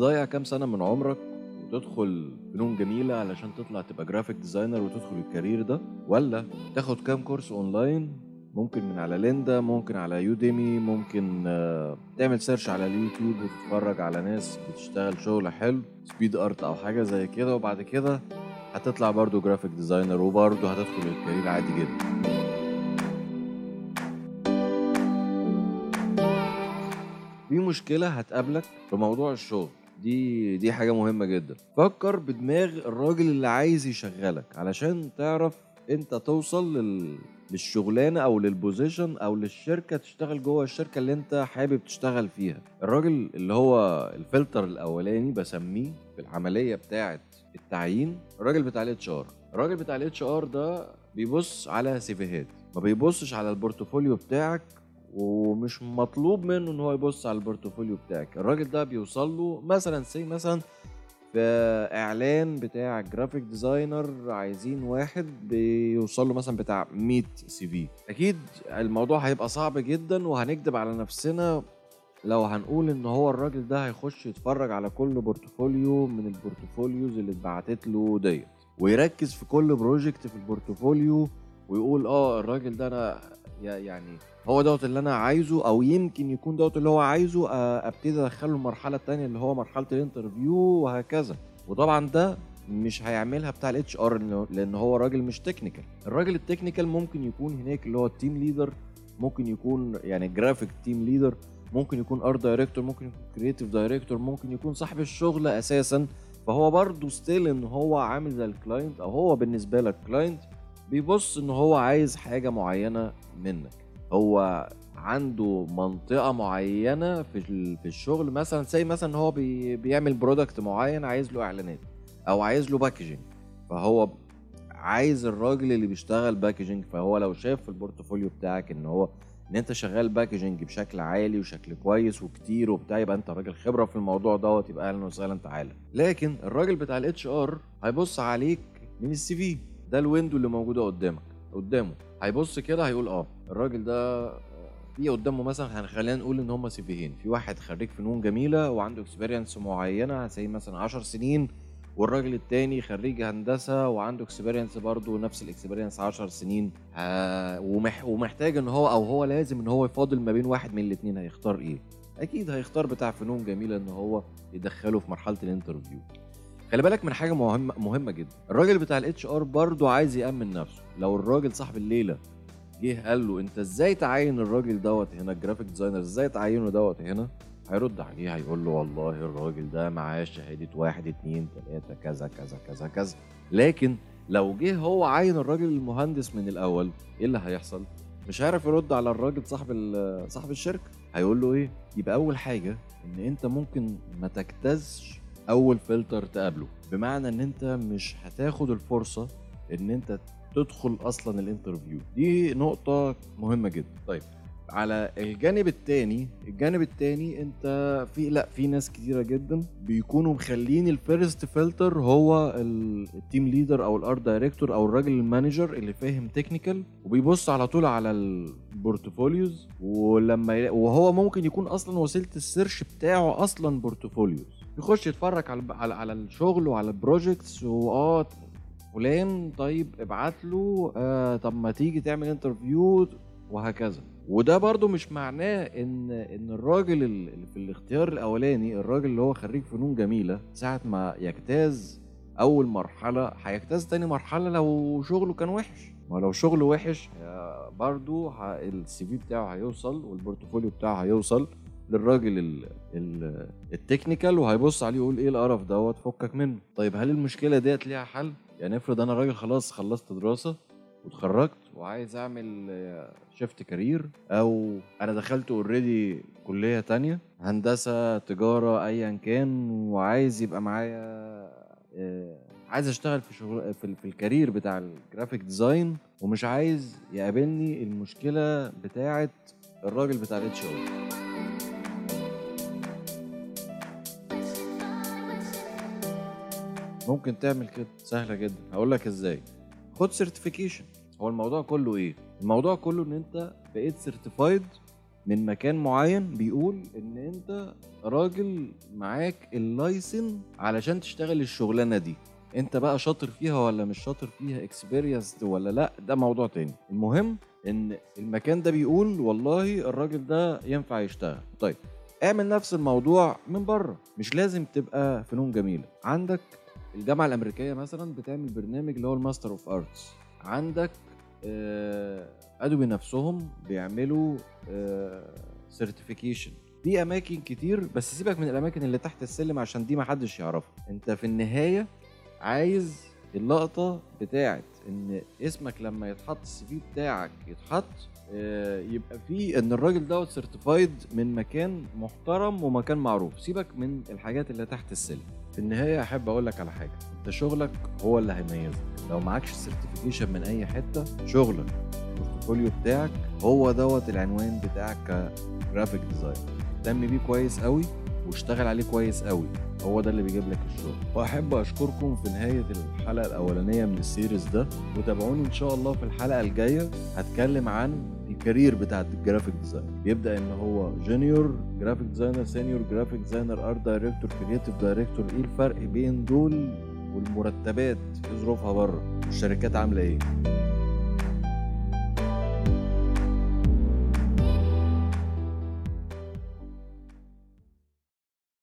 تضيع كام سنة من عمرك وتدخل فنون جميلة علشان تطلع تبقى graphic designer وتدخل ال career ده؟ ولا تاخد كام course online ممكن من على ليندا ممكن على Udemy ممكن آه، تعمل search على اليوتيوب وتتفرج على ناس بتشتغل شغل حلو speed art أو حاجة زي كده وبعد كده هتطلع برضو graphic designer وبرضو هتدخل ال career عادي جدا. في مشكلة هتقابلك في موضوع الشغل. دي دي حاجة مهمة جدا. فكر بدماغ الراجل اللي عايز يشغلك علشان تعرف انت توصل لل... للشغلانة أو لل position أو للشركة تشتغل جوه الشركة اللي انت حابب تشتغل فيها. الراجل اللي هو الفلتر الأولاني بسميه في العملية بتاعة التعيين الراجل بتاع ال HR الراجل بتاع ال HR ده بيبص على CV هات ما بيبصش على ال portfolio بتاعك ومش مطلوب منه إن هو يبص على ال portfolio بتاعك. الراجل ده بيوصل له مثلا CV مثلا في إعلان بتاع graphic designer عايزين واحد بيوصل له مثلا بتاع 100 CV أكيد الموضوع هيبقى صعب جدا وهنكدب على نفسنا لو هنقول إن هو الراجل ده هيخش يتفرج على كل portfolio من ال portfolios اللي اتبعتت له ديت. ويركز في كل project في ال portfolio ويقول آه الراجل ده أنا يعني هو دوت اللي أنا عايزه أو يمكن يكون دوت اللي هو عايزه أبتدي أدخله المرحلة الثانية اللي هو مرحلة ال interview وهكذا. وطبعا ده مش هيعملها بتاع ال HR لأن هو راجل مش technical الراجل ال technical ممكن يكون هناك اللي هو ال team leader ممكن يكون يعني graphic team leader ممكن يكون art director ممكن يكون creative director ممكن يكون صاحب الشغل أساسا. فهو برضه still إن هو عامل زي ال client أو هو بالنسبة لك client بيبص إن هو عايز حاجة معينة منك. هو عنده منطقة معينة في في الشغل مثلا زي مثلا هو بي بيعمل product معين عايز له إعلانات أو عايز له packaging فهو عايز الراجل اللي بيشتغل packaging فهو لو شاف في ال portfolio بتاعك إن هو إن أنت شغال packaging بشكل عالي وشكل كويس وكتير وبتاع يبقى أنت راجل خبرة في الموضوع دوت يبقى أهلا وسهلا تعالى. لكن الراجل بتاع ال HR هيبص عليك من ال CV ده ال window اللي موجودة قدامك قدامه. هيبص كده هيقول آه الراجل ده في قدامه مثلا خلينا نقول إن هم CV هين. في واحد خريج فنون جميلة وعنده experience معينة زي مثلا 10 سنين والراجل التاني خريج هندسة وعنده experience برضه نفس ال experience 10 سنين. آه ومح ومحتاج إن هو أو هو لازم إن هو يفاضل ما بين واحد من الاثنين هيختار إيه؟ أكيد هيختار بتاع فنون جميلة إن هو يدخله في مرحلة ال interview خلي بالك من حاجة مهمه مهمة جدا. الراجل بتاع ال HR برضه عايز يأمن نفسه. لو الراجل صاحب الليلة جه قال له أنت إزاي تعين الراجل دوت هنا ال graphic designer إزاي تعينه دوت هنا؟ هيرد عليه هيقول له والله الراجل ده معاه شهادة واحد اتنين تلاتة كذا كذا كذا كذا. لكن لو جه هو عين الراجل المهندس من الأول إيه اللي هيحصل؟ مش هيعرف يرد على الراجل صاحب صاحب الشركة. هيقول له إيه؟ يبقى أول حاجة إن أنت ممكن ما تجتازش أول فلتر تقابله. بمعنى إن أنت مش هتاخد الفرصة إن أنت تدخل أصلا ال interview. دي نقطة مهمة جدا. طيب على الجانب التاني الجانب التاني أنت في لأ في ناس كتيرة جدا بيكونوا مخلين ال first filter هو ال- ال team leader أو ال art director أو الراجل ال manager اللي فاهم technical وبيبص على طول على ال portfolios ولما وهو ممكن يكون أصلا وسيلة ال search بتاعه أصلا portfolios يخش يتفرج على على, على الشغل وعلى ال projects وآه فلان طيب ابعت له آه طب ما تيجي تعمل interview وهكذا. وده برضو مش معناه ان إن الراجل اللي في الاختيار الأولاني الراجل اللي هو خريج فنون جميلة ساعة ما يجتاز أول مرحلة هيجتاز تاني مرحلة لو شغله كان وحش. ما لو شغله وحش آه، برضو ه- ال CV بتاعه هيوصل وال portfolio بتاعه هيوصل للراجل ال ال ال technical وهيبص عليه يقول إيه القرف دوت فكك منه. طيب هل المشكلة ديت ليها حل؟ يعني افرض أنا راجل خلاص خلصت دراسة واتخرجت وعايز أعمل shift career أو أنا دخلت already كلية تانية هندسة تجارة ايا كان وعايز يبقى معايا آه، عايز أشتغل في شغل في, في ال career بتاع ال graphic design ومش عايز يقابلني المشكلة بتاعه الراجل بتاع ال HR ممكن تعمل كده سهلة جدا. هقول لك إزاي. خد certification هو الموضوع كله إيه؟ الموضوع كله إن أنت بقيت certified من مكان معين بيقول إن أنت راجل معاك ال license علشان تشتغل الشغلانة دي. انت بقى شاطر فيها ولا مش شاطر فيها experience ولا لا؟ ده موضوع تاني. المهم إن المكان ده بيقول والله الراجل ده ينفع يشتغل. طيب اعمل نفس الموضوع من بره. مش لازم تبقى فنون جميلة. عندك الجامعة الأمريكية مثلا بتعمل برنامج اللي هو ال Master of Arts عندك آه، أدوبي نفسهم بيعملوا certification في أماكن كتير بس سيبك من الأماكن اللي تحت السلم عشان دي محدش يعرفها. انت في النهاية عايز اللقطة بتاعت إن اسمك لما يتحط ال CV بتاعك يتحط آه، يبقى فيه إن الراجل دوت certified من مكان محترم ومكان معروف. سيبك من الحاجات اللي تحت السلم. في النهاية أحب أقول لك على حاجة. أنت شغلك هو اللي هيميزك. لو معكش certification من أي حتة شغلك ال portfolio بتاعك هو دوت العنوان بتاعك كجرافيك ديزاين اهتم بيه كويس قوي. واشتغل عليه كويس قوي. هو ده اللي بيجيب لك الشغل. وأحب أشكركم في نهاية الحلقة الأولانية من ال series ده. وتابعوني إن شاء الله في الحلقة الجاية. هتكلم عن ال career بتاع ال graphic design بيبدأ إن هو junior graphic designer senior graphic designer art director creative director. إيه الفرق بين دول والمرتبات إيه ظروفها بره؟ والشركات عاملة إيه؟